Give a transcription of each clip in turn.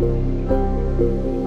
And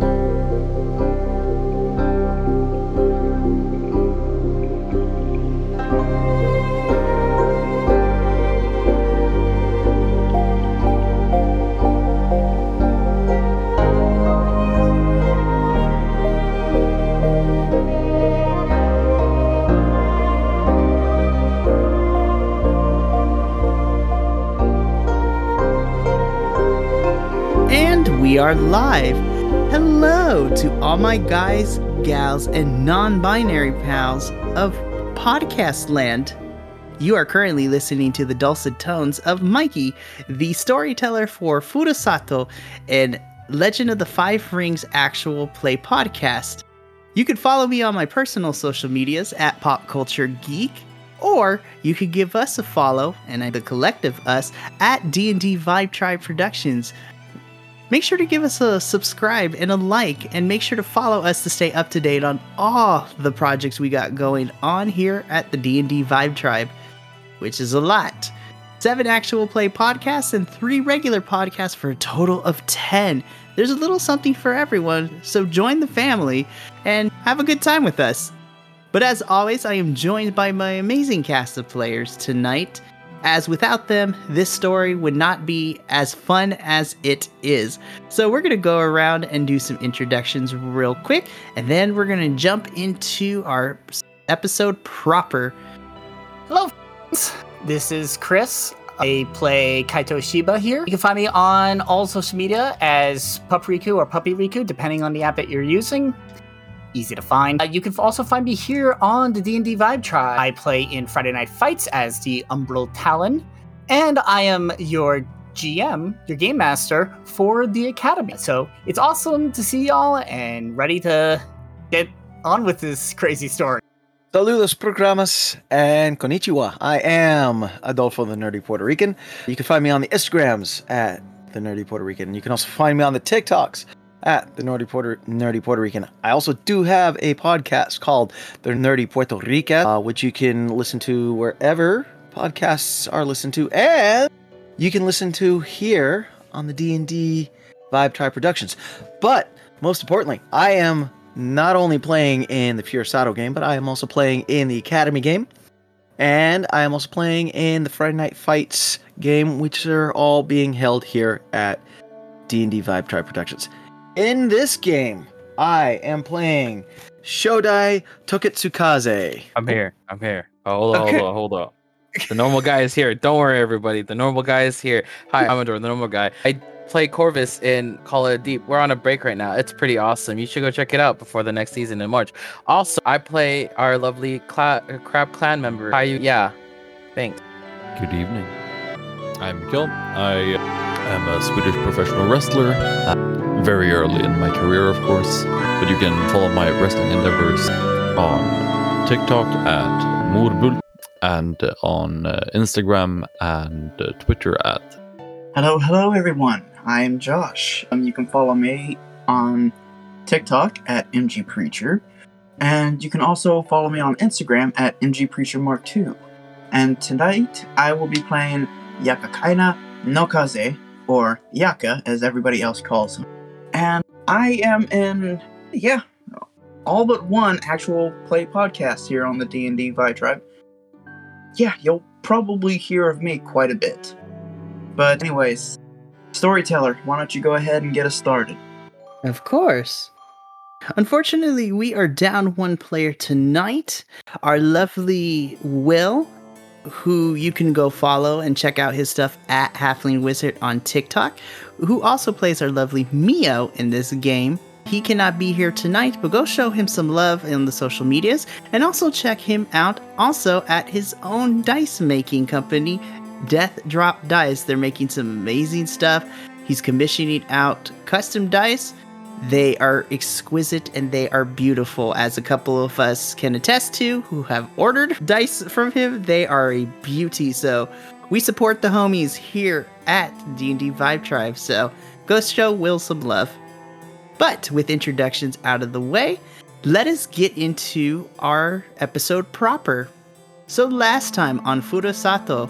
all my guys, gals, and non binary pals of podcast land. You are currently listening to the dulcet tones of Mikey, the storyteller for Furusato and Legend of the Five Rings actual play podcast. You can follow me on my personal social medias at Pop Culture Geek, or you could give us a follow and the collective us at D&D Vibe Tribe Productions. Make sure to give us a subscribe and a like, and make sure to follow us to stay up to date on all the projects we got going on here at the D&D Vibe Tribe, which is a lot. Seven actual play podcasts and three regular podcasts for a total of 10. There's a little something for everyone, so join the family and have a good time with us. But as always, I am joined by my amazing cast of players tonight, as without them, this story would not be as fun as it is. So we're going to go around and do some introductions real quick, and then we're going to jump into our episode proper. Hello, friends. This is Chris. I play Kaito Shiba here. You can find me on all social media as Pupriku or Puppy Riku, depending on the app that you're using. Easy to find. Uh, you can also find me here on the D&D Vibe Tribe. I play in Friday Night Fights as the Umbral Talon, and I am your GM, your game master for the Academy. So it's awesome to see y'all and ready to get on with this crazy story. Saludos programas and konnichiwa. I am Adolfo the Nerdy Puerto Rican. You can find me on the Instagrams at the Nerdy Puerto Rican. You can also find me on the TikToks at the Nerdy Puerto Nerdy Puerto Rican. I also do have a podcast called The Nerdy Puerto Rica, uh, which you can listen to wherever podcasts are listened to, and you can listen to here on the D and D Vibe Tribe Productions. But most importantly, I am not only playing in the Furusato game, but I am also playing in the Academy game. And I am also playing in the Friday Night Fights game, which are all being held here at D&D Vibe Tribe Productions. In this game, I am playing Shodai Toketsukaze. I'm here. I'm here. Oh, hold on, Okay. hold on, hold on. The normal guy is here. Don't worry, everybody. The normal guy is here. Hi, I'm Ador, the normal guy. I play Corvus in Call of Deep. We're on a break right now. It's pretty awesome. You should go check it out before the next season in March. Also, I play our lovely cla- Crab Clan member. How you? Yeah. Thanks. Good evening. I'm Mikael. I am a Swedish professional wrestler. Uh, very early in my career, of course. But you can follow my wrestling endeavors on TikTok at Morbul and uh, on uh, Instagram and uh, Twitter at Hello, hello, everyone. I am Josh. Um, you can follow me on TikTok at MG Preacher, and you can also follow me on Instagram at MG Preacher Mark II. And tonight I will be playing Yakakaina no Kaze, or Yaka, as everybody else calls him. And I am in, yeah, all but one actual play podcast here on the D&D Vibe Tribe. Yeah, you'll probably hear of me quite a bit. But anyways, storyteller, why don't you go ahead and get us started? Of course. Unfortunately, we are down one player tonight. Our lovely Will, who you can go follow and check out his stuff at Halfling Wizard on TikTok, who also plays our lovely Miyo in this game. He cannot be here tonight, but go show him some love in the social medias and also check him out also at his own dice making company, Death Drop Dice. They're making some amazing stuff. He's commissioning out custom dice. They are exquisite and they are beautiful, as a couple of us can attest to who have ordered dice from him. They are a beauty. So we support the homies here at D&D Vibe Tribe. So go show Will some love. But with introductions out of the way, let us get into our episode proper. So last time on Furusato,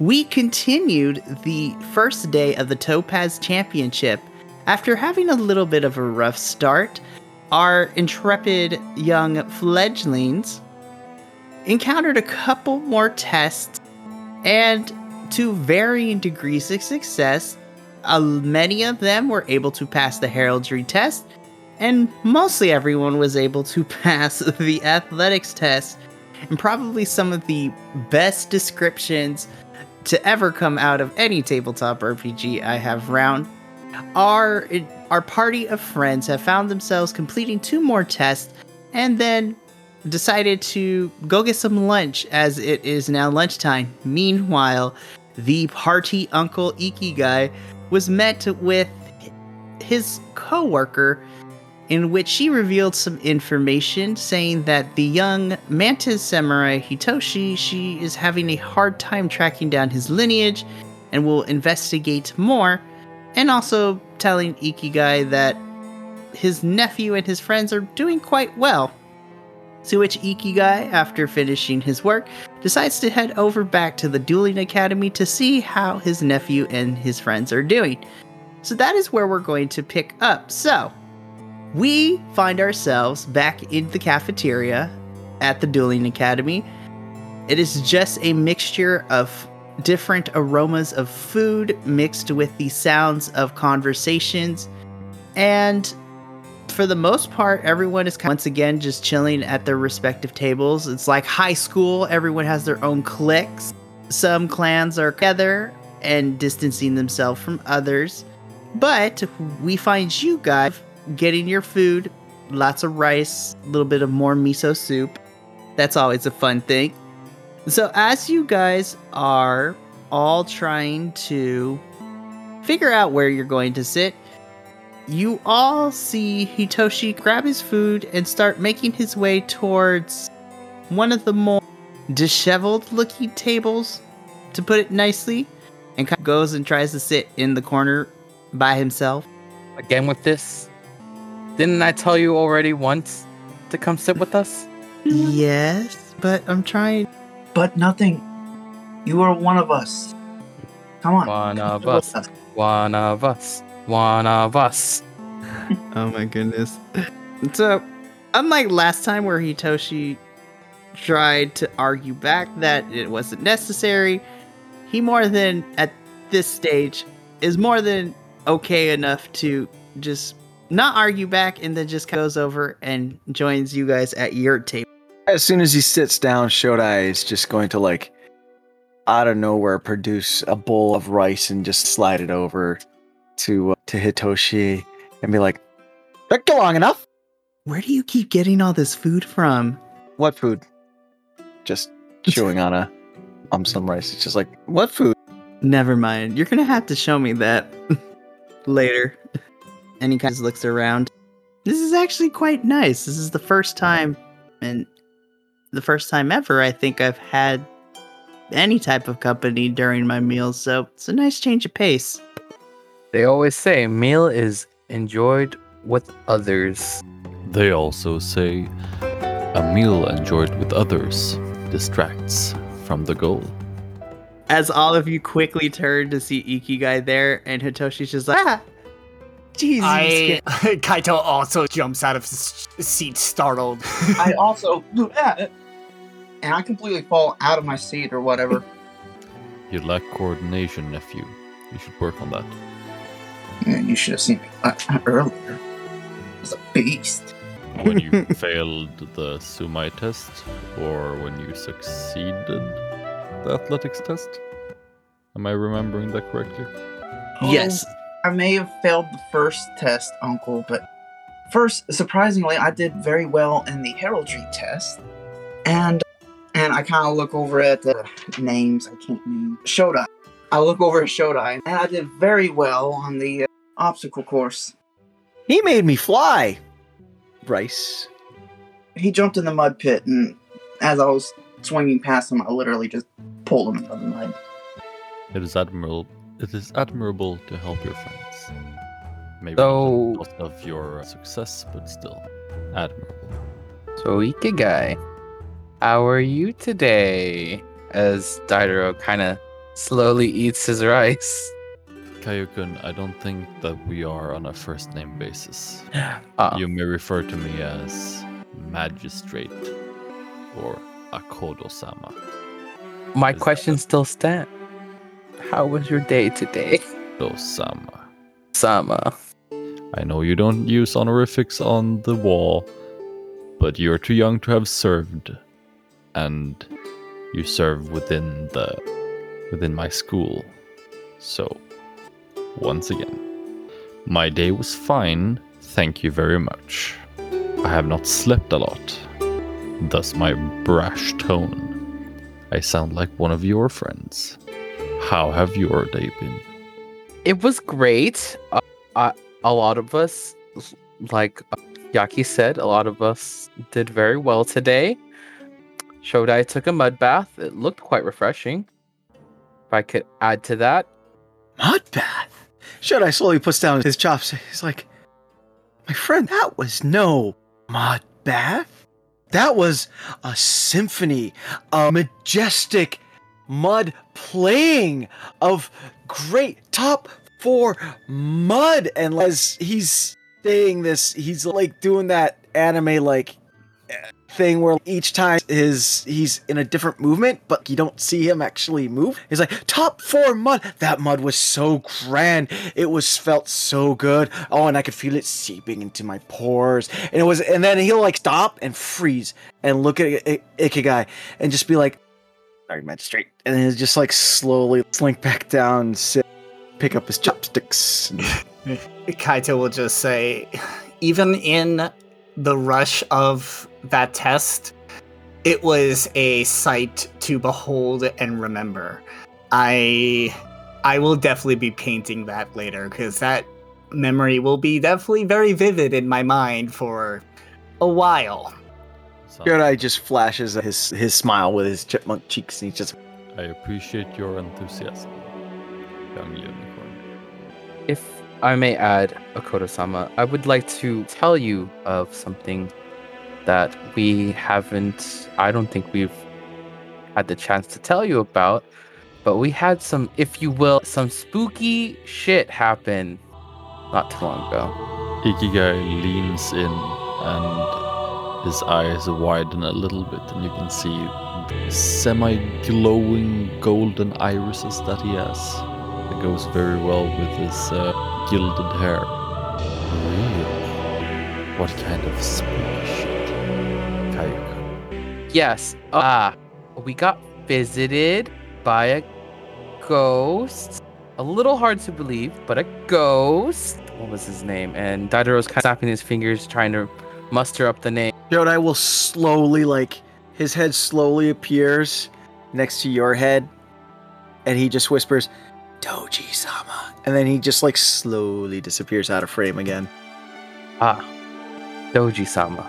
we continued the first day of the Topaz Championship After having a little bit of a rough start, our intrepid young fledglings encountered a couple more tests, and to varying degrees of success, uh, many of them were able to pass the heraldry test, and mostly everyone was able to pass the athletics test. And probably some of the best descriptions to ever come out of any tabletop RPG I have round. Our our party of friends have found themselves completing two more tests and then decided to go get some lunch as it is now lunchtime. Meanwhile, the party uncle Ikegai was met with his coworker in which she revealed some information saying that the young mantis samurai Hitoshi she is having a hard time tracking down his lineage and will investigate more and also telling Ikegai that his nephew and his friends are doing quite well. To which Ikegai, after finishing his work, decides to head over back to the Dueling Academy to see how his nephew and his friends are doing. So that is where we're going to pick up. So, we find ourselves back in the cafeteria at the Dueling Academy. It is just a mixture of different aromas of food mixed with the sounds of conversations. And for the most part, everyone is once again just chilling at their respective tables. It's like high school, everyone has their own cliques. Some clans are together and distancing themselves from others. But we find you guys getting your food, lots of rice, a little bit of more miso soup. That's always a fun thing. So, as you guys are all trying to figure out where you're going to sit, you all see Hitoshi grab his food and start making his way towards one of the more disheveled looking tables, to put it nicely, and kind of goes and tries to sit in the corner by himself. Again with this. Didn't I tell you already once to come sit with us? Yes, but I'm trying. But nothing. You are one of us. Come on. One of Come with us. One of us. One of us. Oh my goodness. So, unlike last time where Hitoshi tried to argue back that it wasn't necessary, he more than at this stage is more than okay enough to just not argue back and then just goes over and joins you guys at your table. As soon as he sits down, Shodai is just going to like out of nowhere produce a bowl of rice and just slide it over to uh, to Hitoshi and be like, "Took you long enough." Where do you keep getting all this food from? What food? Just chewing on a um some rice. It's just like, what food? Never mind. You're gonna have to show me that later. And he kind of looks around. This is actually quite nice. This is the first time, and the first time ever, I think I've had any type of company during my meals. So it's a nice change of pace. They always say meal is enjoyed with others. They also say a meal enjoyed with others distracts from the goal. As all of you quickly turn to see Ikegai there, and Hitoshi's just like, ah, Jesus. I Kaito also jumps out of his seat startled. I also and I completely fall out of my seat or whatever. You lack coordination, nephew. You should work on that. Yeah, you should have seen me uh, earlier. I was a beast. When you failed the Sumai test, or when you succeeded the athletics test? Am I remembering that correctly? yes. I may have failed the first test, Uncle, but first, surprisingly, I did very well in the heraldry test, and and I kind of look over at the names I can't name Shodai. I look over at Shodai, and I did very well on the uh, obstacle course. He made me fly. Bryce. He jumped in the mud pit, and as I was swinging past him, I literally just pulled him into the mud. It is admirable. It is admirable to help your friends. Maybe So- not of your success, but still admirable. So Ikegai, how are you today? As Daidaro kind of slowly eats his rice. Kayukun, I don't think that we are on a first name basis. Uh, You may refer to me as Magistrate or Akodo-sama. my is- question still stands. How was your day today, Akodo-sama. Sama? I know you don't use honorifics on the wall, but you're too young to have served, and you serve within the within my school. So, once again, my day was fine. Thank you very much. I have not slept a lot, thus my brash tone. I sound like one of your friends. How have your day been? It was great. Uh, I, a lot of us, like uh, Yaki said, a lot of us did very well today. Shodai took a mud bath. It looked quite refreshing. If I could add to that, Mud bath. Shodai slowly puts down his chops. He's like, My friend, that was no mud bath. That was a symphony, a majestic mud playing of great top four mud. And as he's saying this, he's like doing that anime like thing where each time his he's in a different movement, but you don't see him actually move. He's like top four mud. That mud was so grand. It was felt so good. Oh, and I could feel it seeping into my pores. And it was, and then he'll like stop and freeze and look at Ikegai and just be like, "Sorry, magistrate," and then just like slowly slink back down, sit, pick up his chopsticks. Kaito will just say, even in the rush of that test, it was a sight to behold and remember. I I will definitely be painting that later because that memory will be definitely very vivid in my mind for a while. So, just flashes his his smile with his chipmunk cheeks, and he's just I appreciate your enthusiasm, young unicorn. if I may add, Akodo-sama, I would like to tell you of something that we haven't. I don't think we've had the chance to tell you about, but we had some, if you will, some spooky shit happen not too long ago. Ikegai leans in and his eyes widen a little bit, and you can see the semi glowing golden irises that he has. It goes very well with his uh, gilded hair. Really? What kind of spooky shit? Kayuka. Yes. Ah, we got visited by a ghost. A little hard to believe, but a ghost. What was his name? And Daidaro's kind of snapping his fingers, trying to muster up the name. Shodai will slowly, like, his head slowly appears next to your head, and he just whispers, Doji sama. And then he just, like, slowly disappears out of frame again. Ah, Doji Sama.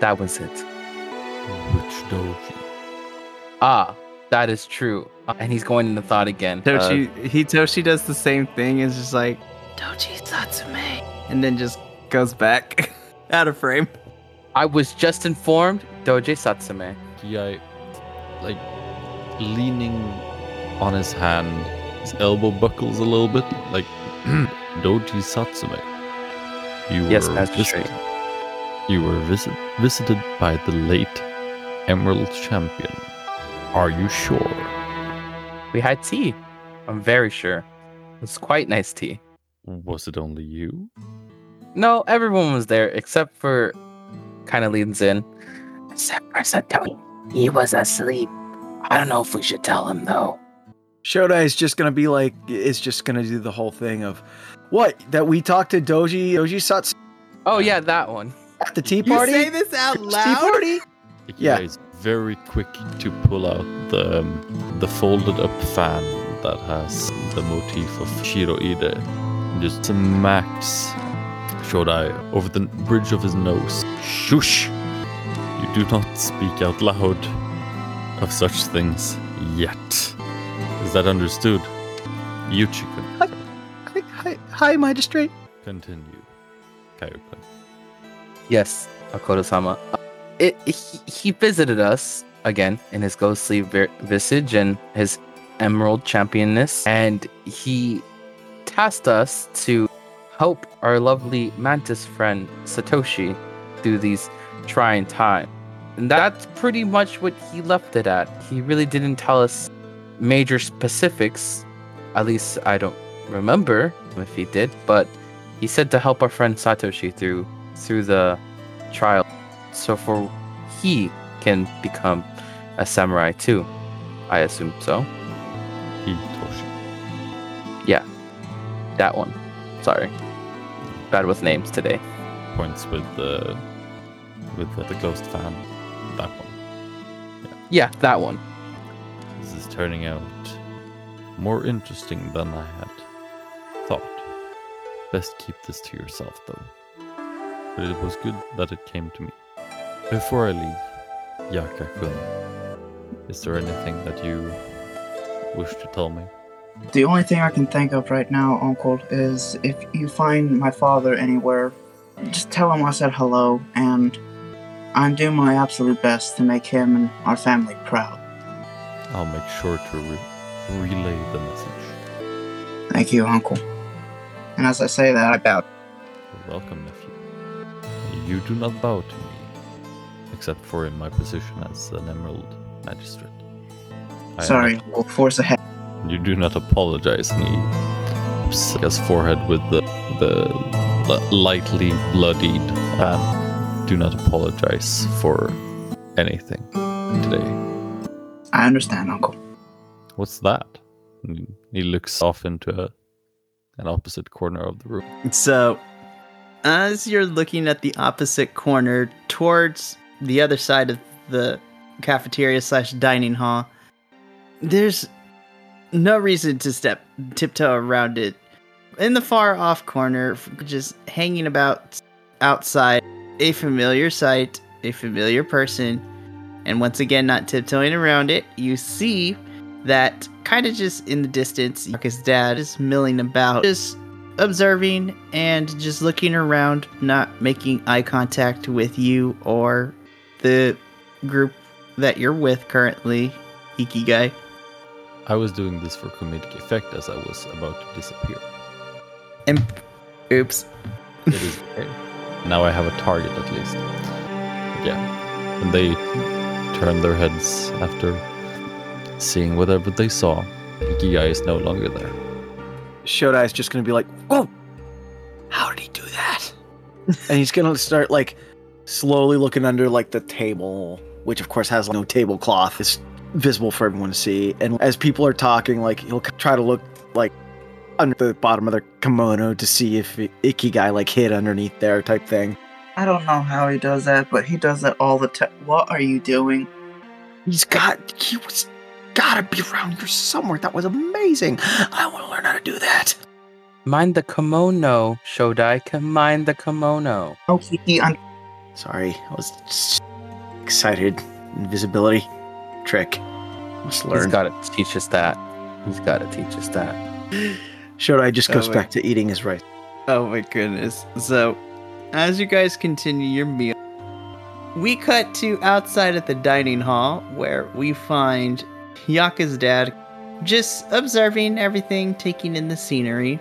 That was it. Which doji? Ah, that is true. Ah, And he's going into thought again. Uh, Toshi Hitoshi does the same thing. It's just like Doji Satsume, and then just goes back out of frame. I was just informed. Doji Satsume. Ikegai, uh, like, leaning on his hand, his elbow buckles a little bit, like, Doji Satsume. You Yes, were Magistrate. visited. You were visit, visited by the late Emerald Champion. Are you sure? We had tea. I'm very sure. It's quite nice tea. Was it only you? No, everyone was there except for. Kind of leans in. Except for Satoshi. He was asleep. I don't know if we should tell him though. Shodai is just gonna be like, is just gonna do the whole thing of, what, that we talked to Doji, Doji Satsu Oh yeah, that one. at the tea party? You say this out loud. Tea party? Yeah. is very quick to pull out the um, the folded up fan that has the motif of Shiroide and just smacks Shodai over the bridge of his nose. Shush! You do not speak out loud of such things yet. Is that understood? Yuchikun, Hi, hi, hi, magistrate. continue. Kayukan. Yes, Akodo-sama. Uh, it, he, he visited us again in his ghostly ver- visage and his emerald championness, and he tasked us to help our lovely mantis friend Satoshi through these trying times. And that's pretty much what he left it at. He really didn't tell us major specifics. At least I don't remember if he did, but he said to help our friend Satoshi through through the trial. So for he can become a samurai too. I assume so. Hitoshi. Yeah. That one. Sorry. Bad with names today. Points with the with the, the ghost fan. That one. Yeah, that one. This is turning out more interesting than I had thought. Best keep this to yourself, though. But it was good that it came to me. Before I leave, Yaka-kun, is there anything that you wish to tell me? The only thing I can think of right now, Uncle, is if you find my father anywhere, just tell him I said hello, and I'm doing my absolute best to make him and our family proud. I'll make sure to re- relay the message. Thank you, Uncle. And as I say that, I bow. You're welcome, nephew. You do not bow to me, except for in my position as an Emerald Magistrate. I Sorry, not- we'll force ahead. You do not apologize. And he taps his forehead with the the lightly bloodied. Um, do not apologize for anything today. I understand, Uncle. What's that? He looks off into a, an opposite corner of the room. So, as you're looking at the opposite corner towards the other side of the cafeteria slash dining hall, there's no reason to step tiptoe around it. In the far off corner, just hanging about outside, a familiar sight, a familiar person, and once again, not tiptoeing around it, you see that kind of just in the distance, Marcus' dad is milling about, just observing and just looking around, not making eye contact with you or the group that you're with currently, Ikegai. I was doing this for comedic effect as I was about to disappear. And oops. It is okay. Now I have a target at least. Yeah. And they turned their heads after seeing whatever they saw. Ikegai is no longer there. Shodai is just gonna be like, "Whoa, how did he do that?" and he's gonna start like slowly looking under like the table, which of course has no tablecloth. It's visible for everyone to see. And as people are talking, like he'll try to look like under the bottom of their kimono to see if Ikegai like hid underneath there, type thing. I don't know how he does that, but he does it all the time. What are you doing? He's got he was gotta be around here somewhere. That was amazing. I want to learn how to do that. Mind the kimono, Shodai. Can mind the kimono. Oh, he, he un- Sorry, I was just excited. Invisibility trick. Must He's learn. got to teach us that. He's got to teach us that. Shodai just goes Oh, wait. back to eating his rice. Oh my goodness. So, as you guys continue your meal, we cut to outside at the dining hall where we find Yaka's dad just observing everything, taking in the scenery.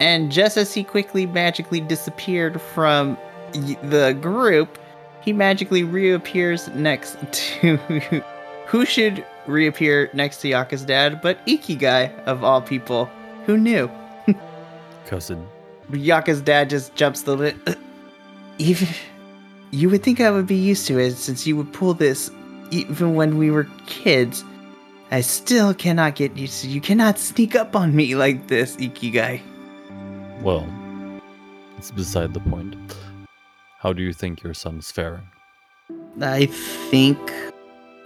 And just as he quickly magically disappeared from the group, he magically reappears next to. Who should reappear next to Yaka's dad but Ikegai, of all people? Who knew? Cousin. Yaka's dad just jumps little bit. Even you would think I would be used to it since you would pull this even when we were kids. I still cannot get used to you cannot sneak up on me like this, Ikegai. Well, it's beside the point. How do you think your son's faring? I think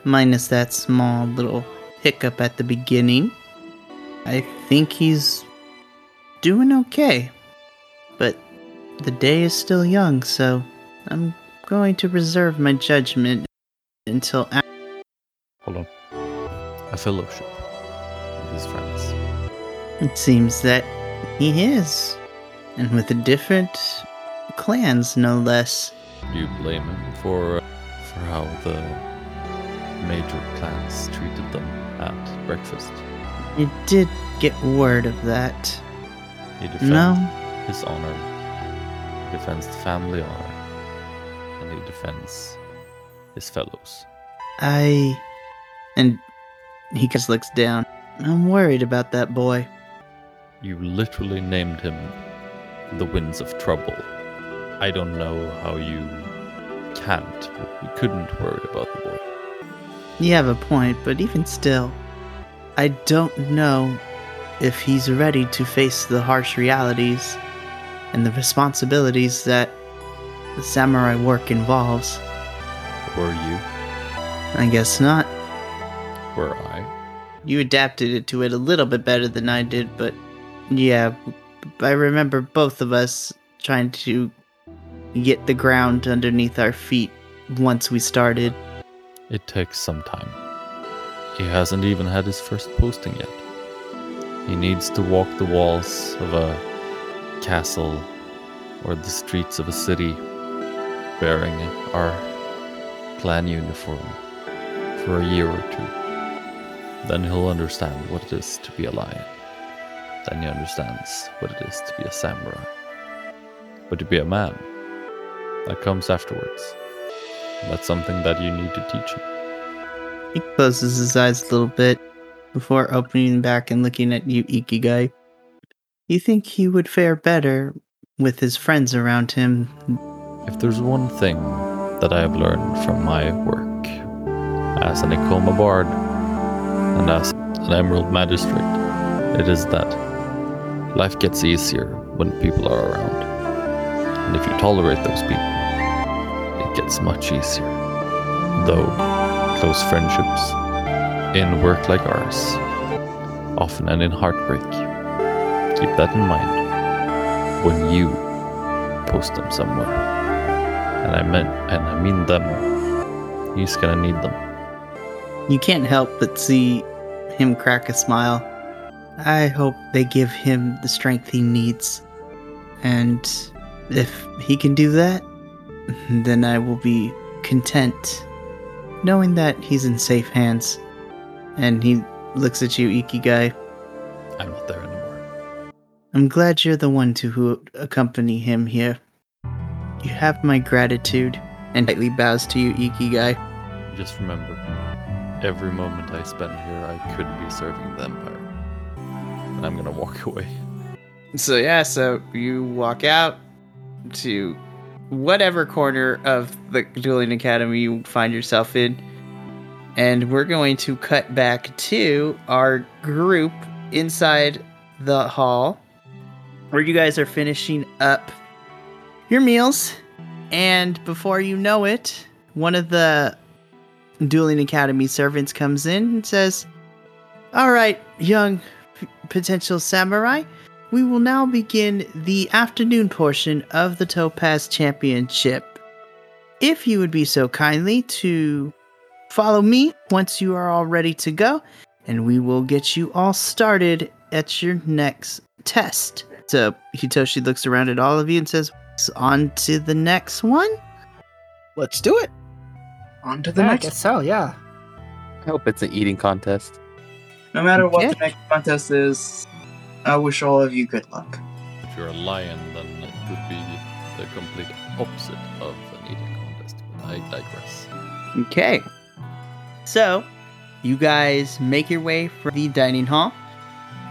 minus that small little hiccup at the beginning, I think he's doing okay. But the day is still young, so I'm going to reserve my judgment until after. Hold on. A fellowship with his friends. It seems that he is. And with the different clans, no less. Do you blame him for uh, for how the major clans treated them at breakfast? You did get word of that. He defends No. his honor, he defends the family honor, and he defends his fellows. I. And he just looks down. I'm worried about that boy. You literally named him the Winds of Trouble. I don't know how you can't, you couldn't worry about the boy. You have a point, but even still, I don't know if he's ready to face the harsh realities and the responsibilities that the samurai work involves. Were you? I guess not. Were I? You adapted it to it a little bit better than I did, but yeah, I remember both of us trying to get the ground underneath our feet once we started. It takes some time. He hasn't even had his first posting yet. He needs to walk the walls of a castle or the streets of a city wearing our clan uniform for a year or two. Then he'll understand what it is to be a lion. Then he understands what it is to be a samurai. But to be a man, that comes afterwards. That's something that you need to teach him. He closes his eyes a little bit before opening back and looking at you, Ikegai. You think he would fare better with his friends around him? If there's one thing that I have learned from my work as an Ikoma Bard and as an Emerald Magistrate, it is that life gets easier when people are around. And if you tolerate those people, gets much easier. Though close friendships in work like ours often end in heartbreak. Keep that in mind when you post them somewhere. And I meant and I mean them. He's gonna need them. You can't help but see him crack a smile. I hope they give him the strength he needs. And if he can do that, then I will be content knowing that he's in safe hands. And he looks at you, Ikegai. I'm not there anymore. I'm glad you're the one to who accompany him here. You have my gratitude. And lightly bows to you, Ikegai. Just remember, every moment I spend here, I could be serving the Empire. And I'm gonna walk away. So yeah, so you walk out to whatever corner of the dueling academy you find yourself in, and we're going to cut back to our group inside the hall, where you guys are finishing up your meals, and before you know it, one of the dueling academy servants comes in and says, "All right, young potential samurai." We will now begin the afternoon portion of the Topaz Championship. If you would be so kindly to follow me once you are all ready to go, and we will get you all started at your next test. So Hitoshi looks around at all of you and says, On to the next one. Let's do it. On to the Yeah, I guess so. Yeah. I hope it's an eating contest. No matter what Yeah. the next contest is, I wish all of you good luck. If you're a lion, then it would be the complete opposite of an eating contest. But I digress. Okay. So, you guys make your way from the dining hall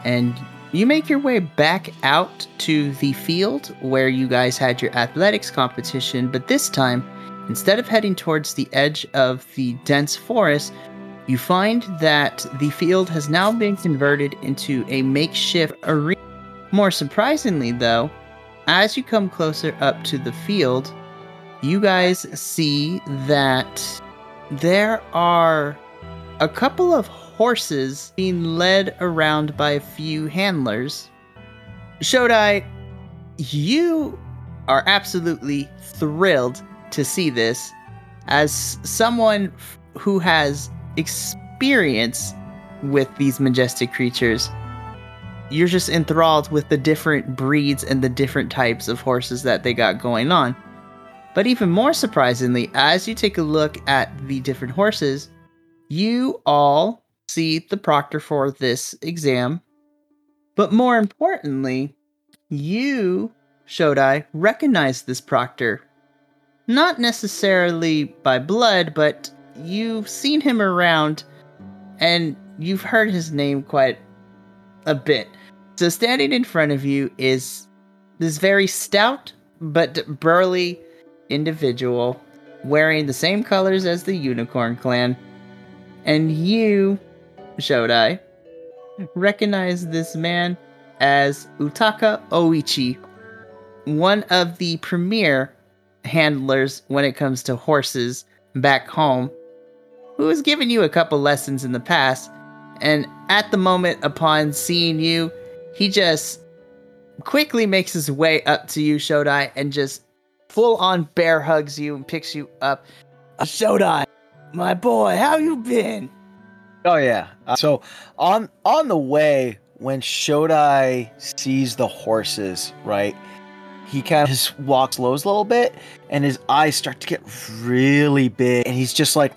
and you make your way back out to the field where you guys had your athletics competition, but this time, instead of heading towards the edge of the dense forest, you find that the field has now been converted into a makeshift arena. More surprisingly, though, as you come closer up to the field, you guys see that there are a couple of horses being led around by a few handlers. Shodai, you are absolutely thrilled to see this as someone who has experience with these majestic creatures. You're just enthralled with the different breeds and the different types of horses that they got going on. But even more surprisingly, as you take a look at the different horses, you all see the proctor for this exam. But more importantly, You, Shodai, recognize this proctor. Not necessarily by blood, but you've seen him around and you've heard his name quite a bit. So, standing in front of you is this very stout but burly individual wearing the same colors as the Unicorn Clan. And you, Shodai, recognize this man as Utaka Oichi, one of the premier handlers when it comes to horses back home, who has given you a couple lessons in the past. And at the moment, upon seeing you, he just quickly makes his way up to you, Shodai, and just full on bear hugs you and picks you up. Uh, Shodai, my boy, how you been? Oh yeah. Uh, so on on the way when Shodai sees the horses, right? He kind of just walks low a little bit, and his eyes start to get really big, and he's just like,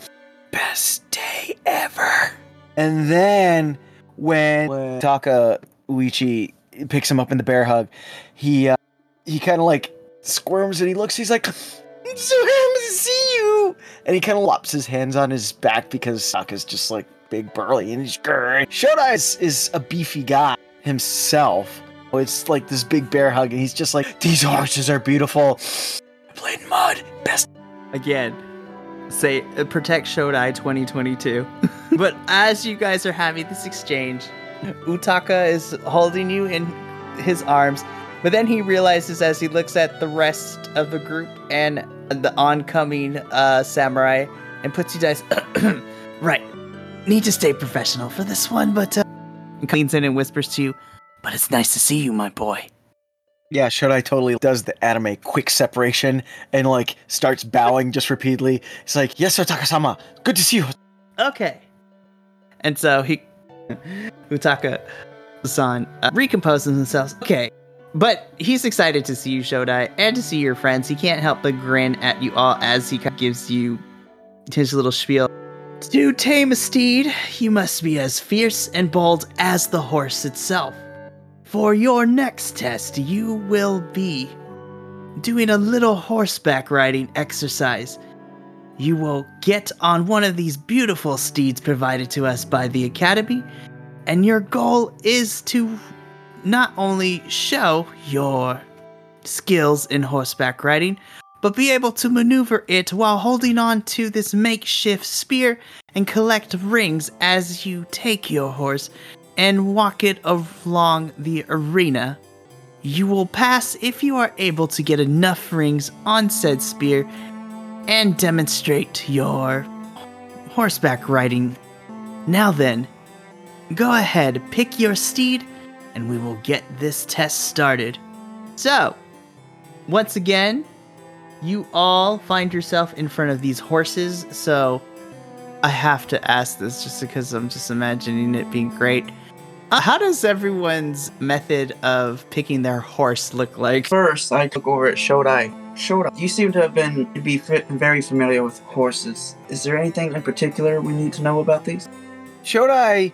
"Best day ever." And then when, when Taka Uichi picks him up in the bear hug, he uh, he kind of like squirms and he looks. He's like, "I'm so happy to see you!" And he kind of lops his hands on his back because Taka's just like big burly and he's great. Shodai is, is a beefy guy himself. It's like this big bear hug, and he's just like, "These horses are beautiful." I played mud, best. Again, say uh, protect Shodai 2022. but as you guys are having this exchange, Utaka is holding you in his arms. But then he realizes as he looks at the rest of the group and the oncoming uh, samurai and puts you guys right. Need to stay professional for this one, but uh, in and whispers to you. But it's nice to see you, my boy. Yeah, Shodai totally does the anime quick separation and like starts bowing just repeatedly. He's like, "Yes, sir, Takasama. Good to see you." Okay. And so he, Utaka-san, uh, recomposes himself. Okay. But he's excited to see you, Shodai, and to see your friends. He can't help but grin at you all as he gives you his little spiel. To tame a steed, you must be as fierce and bold as the horse itself. For your next test, you will be doing a little horseback riding exercise. You will get on one of these beautiful steeds provided to us by the Academy, and your goal is to not only show your skills in horseback riding, but be able to maneuver it while holding on to this makeshift spear and collect rings as you take your horse and walk it along the arena. You will pass if you are able to get enough rings on said spear and demonstrate your horseback riding. Now then, go ahead, pick your steed, and we will get this test started. So, once again, you all find yourself in front of these horses, so I have to ask this just because I'm just imagining it being great. Uh, how does everyone's method of picking their horse look like? First, I took over at Shodai. Shodai, you seem to have been to be fi- very familiar with horses. Is there anything in particular we need to know about these? Shodai,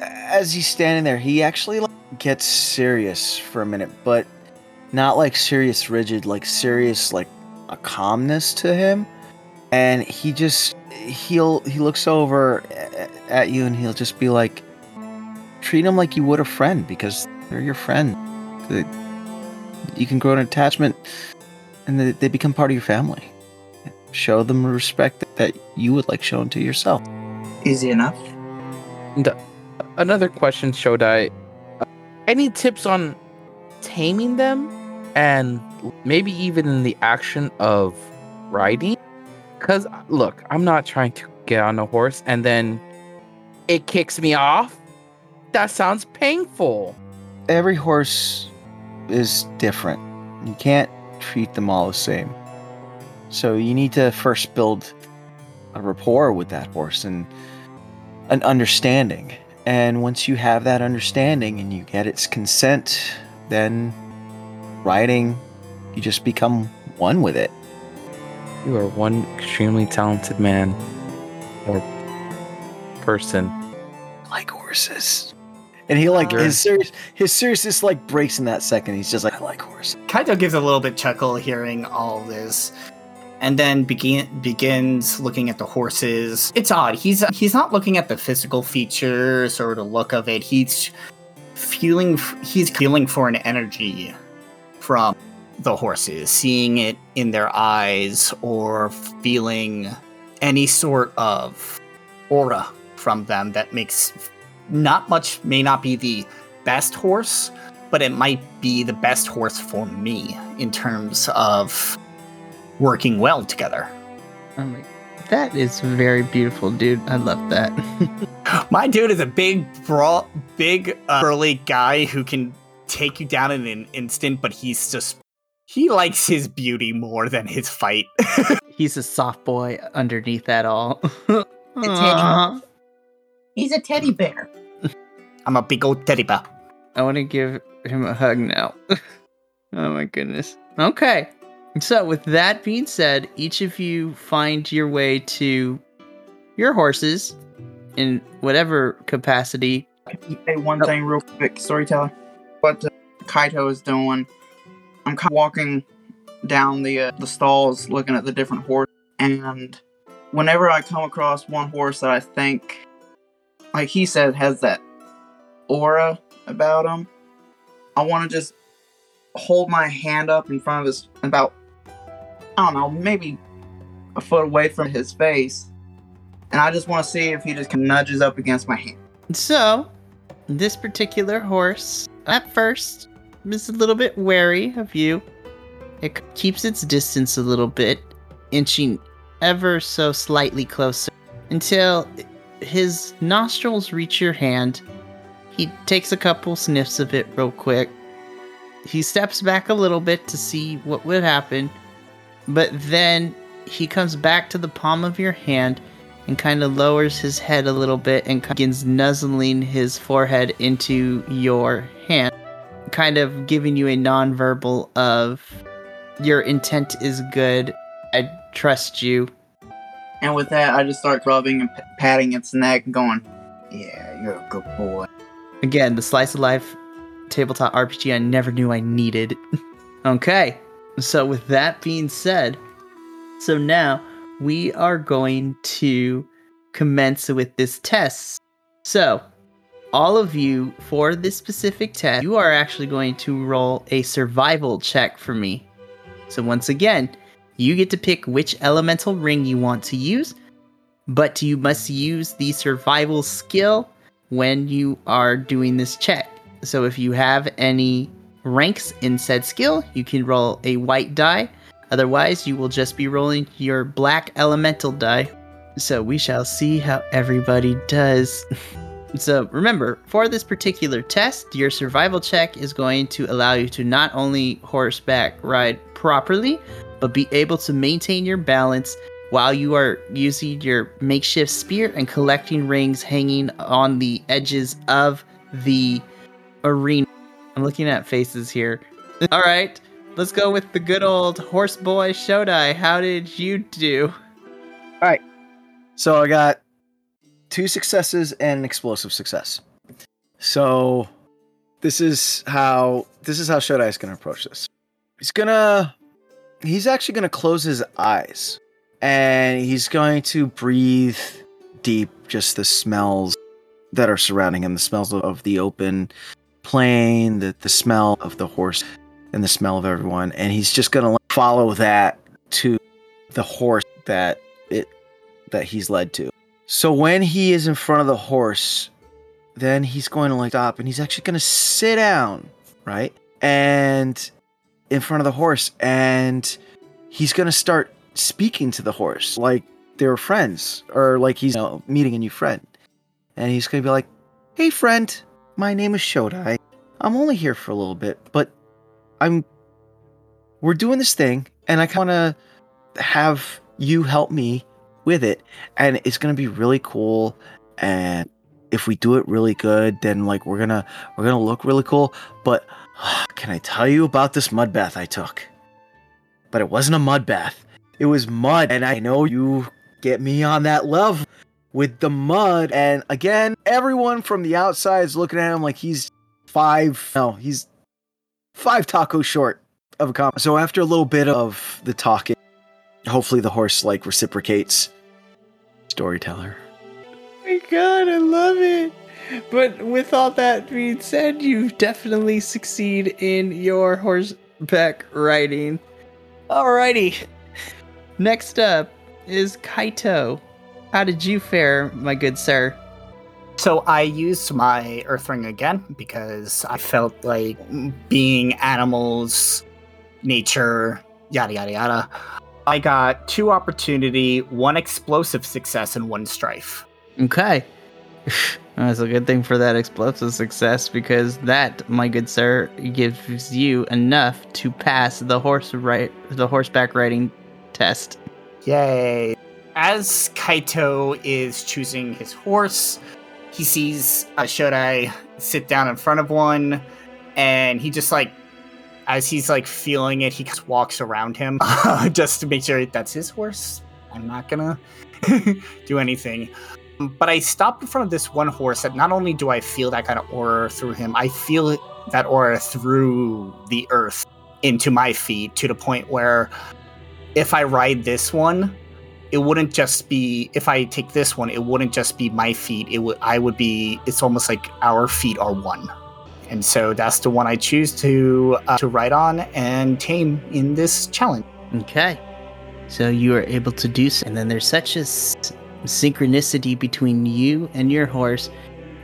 as he's standing there, he actually like, gets serious for a minute, but not like serious, rigid, like serious, like a calmness to him. And he just he'll he looks over at you and he'll just be like, treat them like you would a friend because they're your friend. They- You can grow an attachment, and they, they become part of your family. Show them respect that you would like shown to yourself. Easy enough. Another question, Shodai. Uh, Any tips on taming them and maybe even in the action of riding? Because, look, I'm not trying to get on a horse and then it kicks me off. That sounds painful. every horse is different. You can't treat them all the same. So you need to first build a rapport with that horse and an understanding. And once you have that understanding and you get its consent, then riding, you just become one with it. You are one extremely talented man or person. Like horses. And he like Sure. his serious his seriousness like breaks in that second. He's just like, I like horse. Kaito gives a little bit chuckle hearing all this, and then begin begins looking at the horses. It's odd. He's he's not looking at the physical features or the look of it. He's feeling he's feeling for an energy from the horses, seeing it in their eyes or feeling any sort of aura from them that makes not much may not be the best horse but it might be the best horse for me in terms of working well together. Oh my, that is very beautiful, dude. I love that. My dude is a big, bra- big, uh, burly guy who can take you down in an instant, but he's just he likes his beauty more than his fight. He's a soft boy underneath that all. teddy. Aw. He's a teddy bear. I'm a big old teddy bear. I want to give him a hug now. oh my goodness. Okay. So, with that being said, each of you find your way to your horses in whatever capacity. Can you say one Oh. thing real quick, storyteller? What uh, Kaito is doing? I'm kind of walking down the uh, the stalls, looking at the different horses, and whenever I come across one horse that I think, like he said, has that aura about him, I want to just hold my hand up in front of his about, I don't know, maybe a foot away from his face, and I just want to see if he just nudges up against my hand. So, this particular horse, at first, is a little bit wary of you. It keeps its distance a little bit, inching ever so slightly closer until his nostrils reach your hand. He takes a couple sniffs of it real quick. He steps back a little bit to see what would happen, but then he comes back to the palm of your hand and kind of lowers his head a little bit and begins nuzzling his forehead into your hand, kind of giving you a nonverbal of your intent is good. I trust you. And with that, I just start rubbing and p- patting its neck and going, Yeah, you're a good boy. Again, the slice of life tabletop RPG I never knew I needed. okay, so with that being said, so now we are going to commence with this test. So, all of you, for this specific test, you are actually going to roll a survival check for me. So, once again, you get to pick which elemental ring you want to use, but you must use the survival skill when you are doing this check. So if you have any ranks in said skill, you can roll a white die. Otherwise, you will just be rolling your black elemental die. So we shall see how everybody does. so remember, for this particular test, your survival check is going to allow you to not only horseback ride properly, but be able to maintain your balance while you are using your makeshift spear and collecting rings hanging on the edges of the arena. I'm looking at faces here. All right, let's go with the good old horse boy Shodai. How did you do? All right. So I got two successes and an explosive success. So this is how this is how Shodai is gonna approach this. He's gonna he's actually gonna close his eyes and he's going to breathe deep just the smells that are surrounding him, the smells of- the open plain, the, the smell of the horse and the smell of everyone, and he's just gonna follow that to the horse that it that he's led to. So when he is in front of the horse, then he's going to like stop and he's actually going to sit down, right? And in front of the horse and he's going to start speaking to the horse like they were friends or like he's you know, meeting a new friend. And he's going to be like, "Hey friend, my name is Shodai. I'm only here for a little bit, but I'm we're doing this thing and I want to have you help me with it and it's gonna be really cool and if we do it really good then like we're gonna we're gonna look really cool but can i tell you about this mud bath i took but it wasn't a mud bath it was mud and i know you get me on that level with the mud. And again, everyone from the outside is looking at him like he's five. No, he's five tacos short of a comp. So after a little bit of the talking, hopefully the horse like reciprocates. Storyteller. Oh my god, I love it. But with all that being said, you definitely succeed in your horseback riding. Alrighty. Next up is Kaito. How did you fare, my good sir? So I used my Earth Ring again because I felt like being animals, nature, yada yada yada. I got two opportunity, one explosive success, and one strife. Okay. That's a good thing for that explosive success because that, my good sir, gives you enough to pass the horse right the horseback riding test. Yay! As Kaito is choosing his horse, he sees uh, Shodai sit down in front of one, and he just like, as he's like feeling it, he just walks around him just to make sure that's his horse. I'm not gonna do anything. But I stop in front of this one horse that not only do I feel that kind of aura through him, I feel that aura through the earth into my feet to the point where if I ride this one, it wouldn't just be if I take this one, it wouldn't just be my feet. It would I would be it's almost like our feet are one. And so that's the one I choose to uh, to ride on and tame in this challenge. Okay. So you are able to do so. And then there's such a synchronicity between you and your horse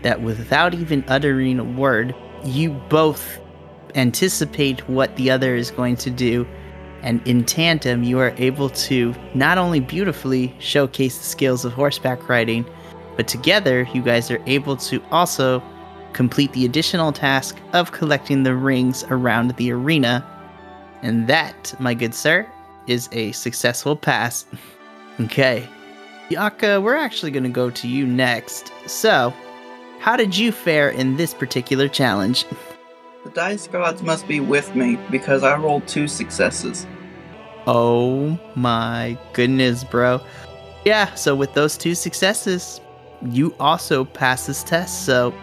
that without even uttering a word, you both anticipate what the other is going to do. And in tandem, you are able to not only beautifully showcase the skills of horseback riding, but together you guys are able to also complete the additional task of collecting the rings around the arena. And that, my good sir, is a successful pass. okay. Yaka, we're actually going to go to you next. So, how did you fare in this particular challenge? The dice gods must be with me because I rolled two successes. Oh my goodness, bro. Yeah, so with those two successes, you also pass this test, so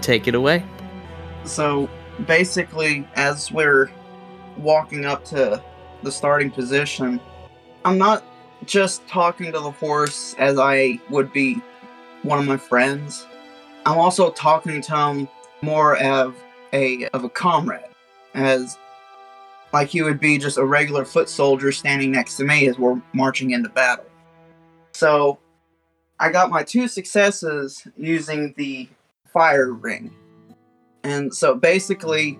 take it away. So basically, as we're walking up to the starting position, I'm not just talking to the horse as I would be one of my friends. I'm also talking to him more of a of a comrade, as like he would be just a regular foot soldier standing next to me as we're marching into battle. So I got my two successes using the fire ring. And so basically,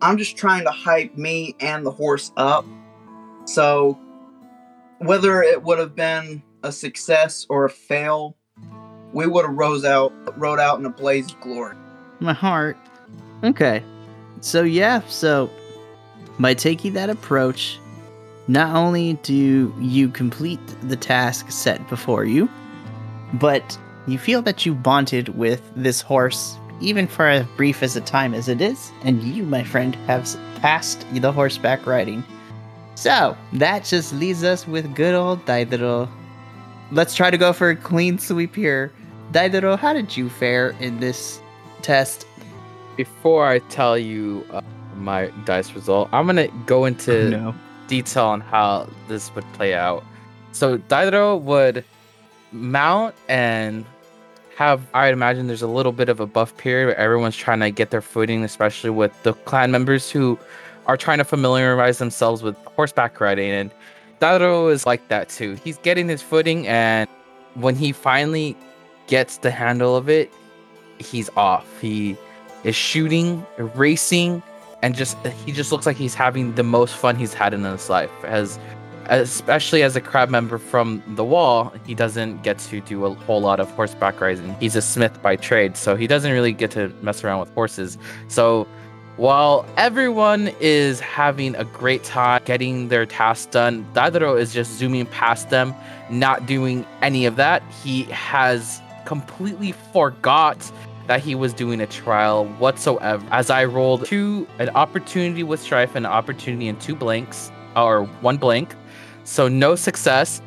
I'm just trying to hype me and the horse up. So whether it would have been a success or a fail, we would have rose out rode out in a blaze of glory. My heart. Okay. So, yeah, so by taking that approach, not only do you complete the task set before you, but you feel that you bonded with this horse, even for as brief as a time as it is, and you, my friend, have passed the horseback riding. So, that just leaves us with good old Daidaro. Let's try to go for a clean sweep here. Daidaro, how did you fare in this test? Before I tell you uh, my dice result, I'm gonna go into no. detail on how this would play out. So Daidaro would mount and have I imagine there's a little bit of a buff period where everyone's trying to get their footing, especially with the clan members who are trying to familiarize themselves with horseback riding. And Daidaro is like that too. He's getting his footing and when he finally gets the handle of it, he's off. He is shooting, racing, and just he just looks like he's having the most fun he's had in his life. As especially as a crab member from the wall, he doesn't get to do a whole lot of horseback riding. He's a smith by trade, so he doesn't really get to mess around with horses. So while everyone is having a great time getting their tasks done, Daidaro is just zooming past them, not doing any of that. He has completely forgot that he was doing a trial whatsoever. As I rolled two, an opportunity with strife an opportunity and two blanks, or one blank. So no success.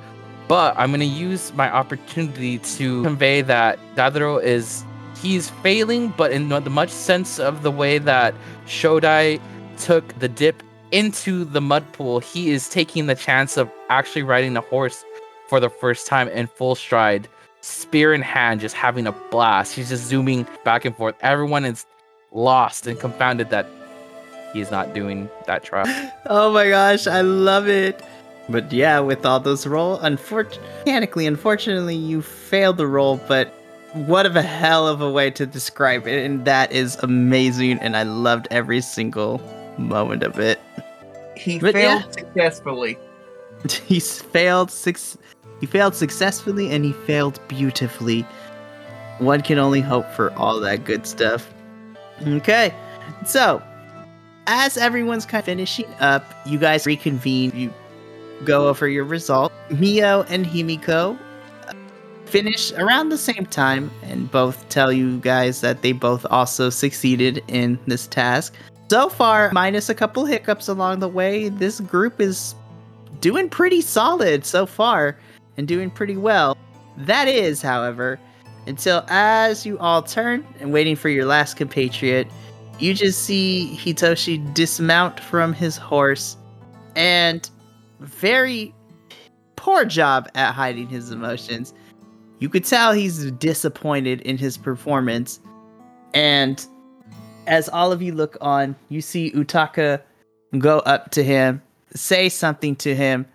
But I'm gonna use my opportunity to convey that Dadro is he's failing, but in the much sense of the way that Shodai took the dip into the mud pool, he is taking the chance of actually riding the horse for the first time in full stride, spear in hand, just having a blast. He's just zooming back and forth. Everyone is lost and confounded that he's not doing that trial. Oh my gosh, I love it. But yeah, with all those roll, unfortunately, mechanically, unfortunately, you failed the roll, but what of a hell of a way to describe it, and that is amazing, and I loved every single moment of it. He But failed yeah. successfully. He's failed six. He failed successfully, and he failed beautifully. One can only hope for all that good stuff. Okay, so as everyone's kind of finishing up, you guys reconvene. You go over your result. Miyo and Himiko uh, finish around the same time and both tell you guys that they both also succeeded in this task. So far, minus a couple hiccups along the way, this group is doing pretty solid so far and doing pretty well. That is, however, until as you all turn and waiting for your last compatriot, you just see Hitoshi dismount from his horse and very poor job at hiding his emotions. You could tell he's disappointed in his performance. And as all of you look on, you see Utaka go up to him, say something to him.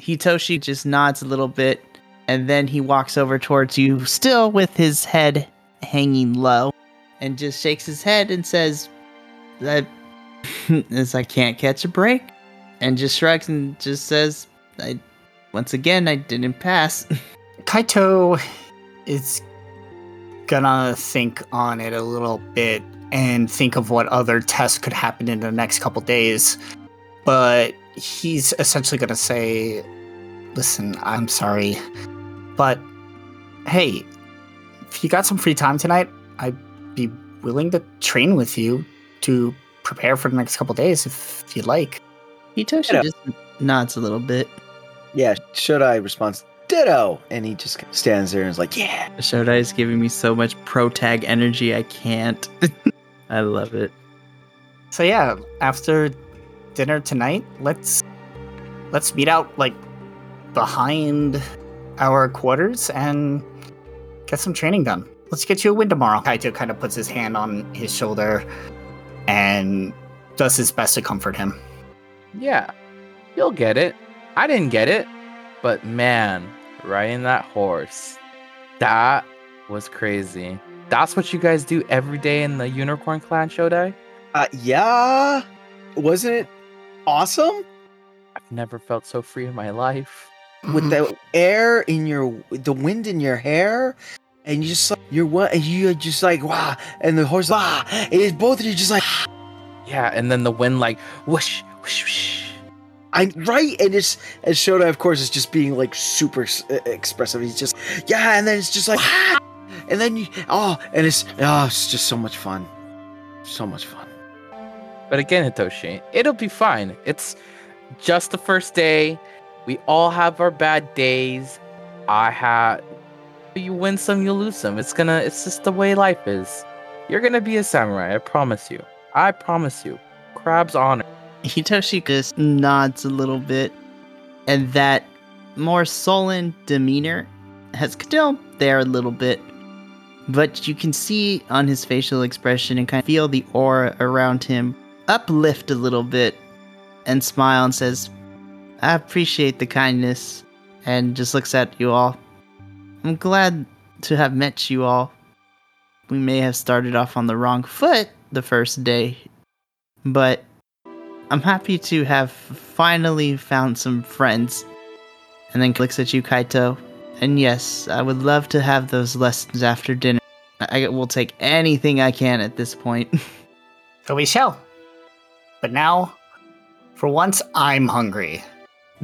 Hitoshi just nods a little bit, and then he walks over towards you, still with his head hanging low, and just shakes his head and says, "I, as I can't catch a break," and just shrugs and just says, "I, once again, I didn't pass." Kaito is gonna think on it a little bit and think of what other tests could happen in the next couple days. But he's essentially gonna say, Listen, I'm sorry, but hey, if you got some free time tonight, I'd be willing to train with you to prepare for the next couple days if you'd like. Hitoshi Yeah. just nods a little bit. Yeah, Shodai responds, ditto. And he just stands there and is like, yeah. Shodai is giving me so much pro tag energy, I can't. I love it. So yeah, after dinner tonight, let's let's meet out like behind our quarters and get some training done. Let's get you a win tomorrow. Kaito kind of puts his hand on his shoulder and does his best to comfort him. Yeah, you'll get it. I didn't get it, but man, riding that horse, that was crazy. That's what you guys do every day in the Unicorn Clan Shodai? Uh, yeah. Wasn't it awesome? I've never felt so free in my life. With the air in your, the wind in your hair, and you just like, you're what, and you're just like, wow. And the horse, wow. And it's both of you just like, Yeah, and then the wind like whoosh, whoosh, whoosh. I right, and it's and Shoda, of course, is just being like super s- expressive. He's just yeah, and then it's just like, "Ah!" and then you oh, and it's oh, it's just so much fun, so much fun. But again, Hitoshi, it'll be fine. It's just the first day. We all have our bad days. I had you win some, you lose some. It's gonna it's just the way life is. You're gonna be a samurai, I promise you. I promise you. Crab's honor. Hitoshi just nods a little bit, and that more sullen demeanor has still there a little bit, but you can see on his facial expression and kind of feel the aura around him uplift a little bit and smile and says, I appreciate the kindness, and just looks at you all. I'm glad to have met you all. We may have started off on the wrong foot the first day, but I'm happy to have finally found some friends. And then looks at you, Kaito. And yes, I would love to have those lessons after dinner. I I will take anything I can at this point. So we shall. But now, for once, I'm hungry.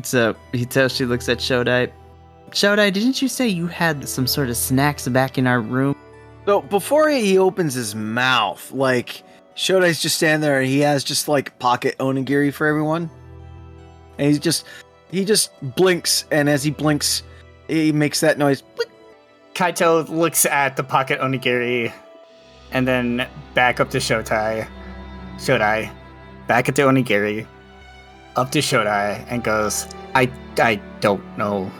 so Hitoshi looks at Shodai. Shodai, didn't you say you had some sort of snacks back in our room? So before he opens his mouth, like Shodai's just standing there, and he has just like pocket onigiri for everyone, and he's just he just blinks, and as he blinks, He makes that noise. Blick. Kaito looks at the pocket onigiri and then back up to Shotai. Shodai. Back at the onigiri. Up to Shodai and goes, I I don't know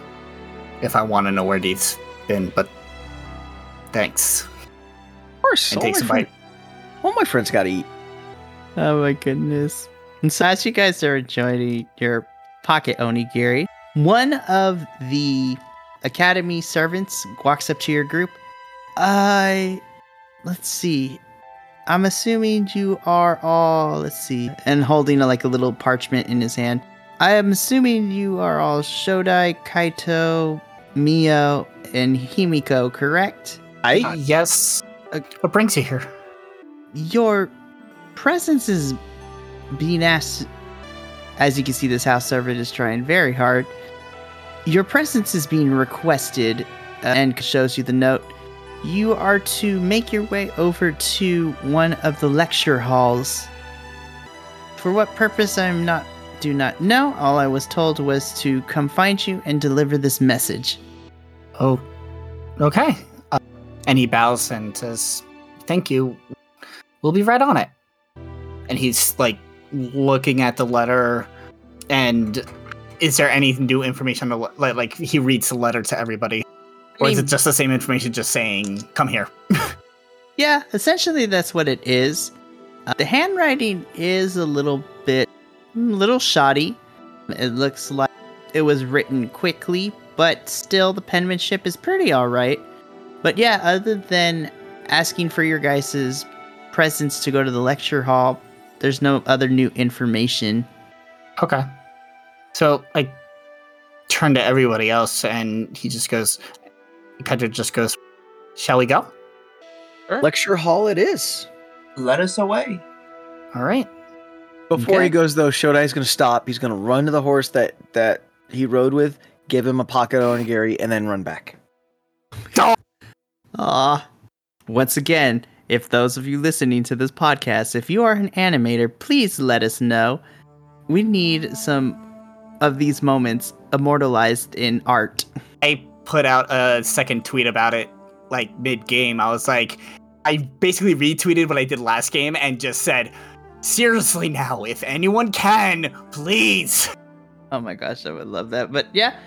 if I want to know where these been, but thanks. Of course. And takes a bite. All my friends got to eat. Oh my goodness. And so as you guys are enjoying your pocket onigiri, one of the academy servants walks up to your group. I let's see. I'm assuming you are all let's see, and holding a, like a little parchment in his hand. I am assuming you are all Shodai, Kaito, Miyo, and Himiko, correct? I Uh, yes. Uh, what brings you here? Your presence is being asked as you can see this house servant is trying very hard. Your presence is being requested uh, and shows you the note. You are to make your way over to one of the lecture halls. For what purpose i'm not do not know. All i was told was to come find you and deliver this message. Oh, okay. Uh, and he bows and says, "Thank you. We'll be right on it." And he's like looking at the letter, and is there any new information? On the, le- like, like he reads the letter to everybody, or is mean- it just the same information, just saying, "Come here"? Yeah, essentially that's what it is. Uh, the handwriting is a little bit, a little shoddy. It looks like it was written quickly, but still the penmanship is pretty all right. But yeah, other than asking for your guys' presence to go to the lecture hall, there's no other new information. Okay. So I turn to everybody else, and he just goes, Kaito just goes, "Shall we go?" lecture hall it is. Let us away. All right. Before Okay. he goes though, Shodai's gonna stop. He's gonna run to the horse that that he rode with, give him a pocket onigiri, and then run back. Ah, once again, if those of you listening to this podcast, if you are an animator, please let us know. We need some of these moments immortalized in art. I put out a second tweet about it like mid game. I was like, I basically retweeted what I did last game and just said, seriously now, if anyone can, please. Oh my gosh, I would love that. But yeah,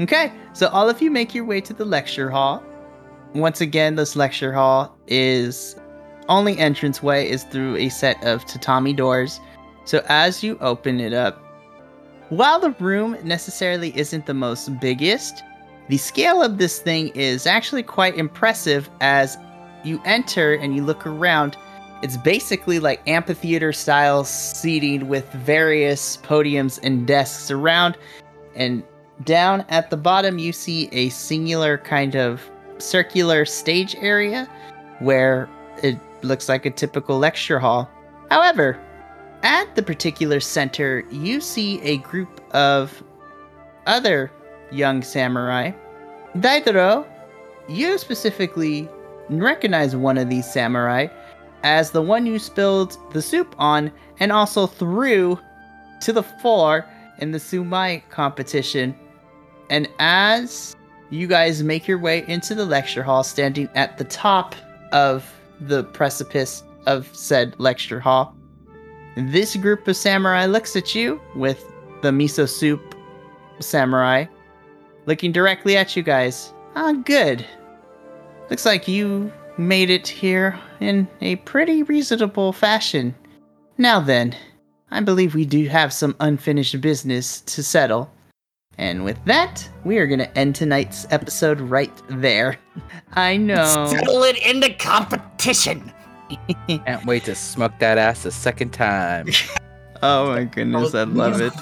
okay. So all of you make your way to the lecture hall. Once again, this lecture hall is only entranceway is through a set of tatami doors. So as you open it up, while the room necessarily isn't the most biggest, the scale of this thing is actually quite impressive as you enter and you look around. It's basically like amphitheater style seating with various podiums and desks around. And down at the bottom, you see a singular kind of circular stage area where it looks like a typical lecture hall. However, at the particular center, you see a group of other young samurai. Daidoro, you specifically recognize one of these samurai as the one you spilled the soup on and also threw to the floor in the sumai competition. And as you guys make your way into the lecture hall, standing at the top of the precipice of said lecture hall, this group of samurai looks at you with the miso soup samurai looking directly at you guys. Ah, good. Looks like you made it here in a pretty reasonable fashion. Now then, I believe we do have some unfinished business to settle. And with that, we are going to end tonight's episode right there. I know. Settle it in the competition. Can't wait to smoke that ass a second time. Oh my goodness, I love it.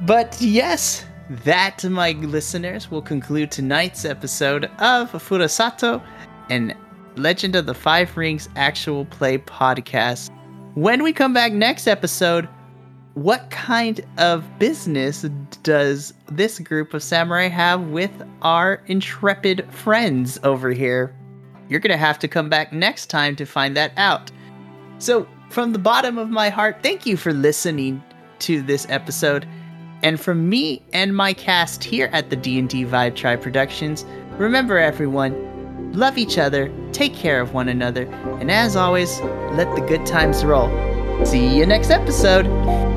But yes, that, my listeners, will conclude tonight's episode of Furusato and Legend of the Five Rings actual play podcast. When we come back next episode, what kind of business does this group of samurai have with our intrepid friends over here? You're going to have to come back next time to find that out. So, from the bottom of my heart, thank you for listening to this episode. And from me and my cast here at the D&D Vibe Tribe Productions, remember everyone, love each other, take care of one another, and as always, let the good times roll. See you next episode.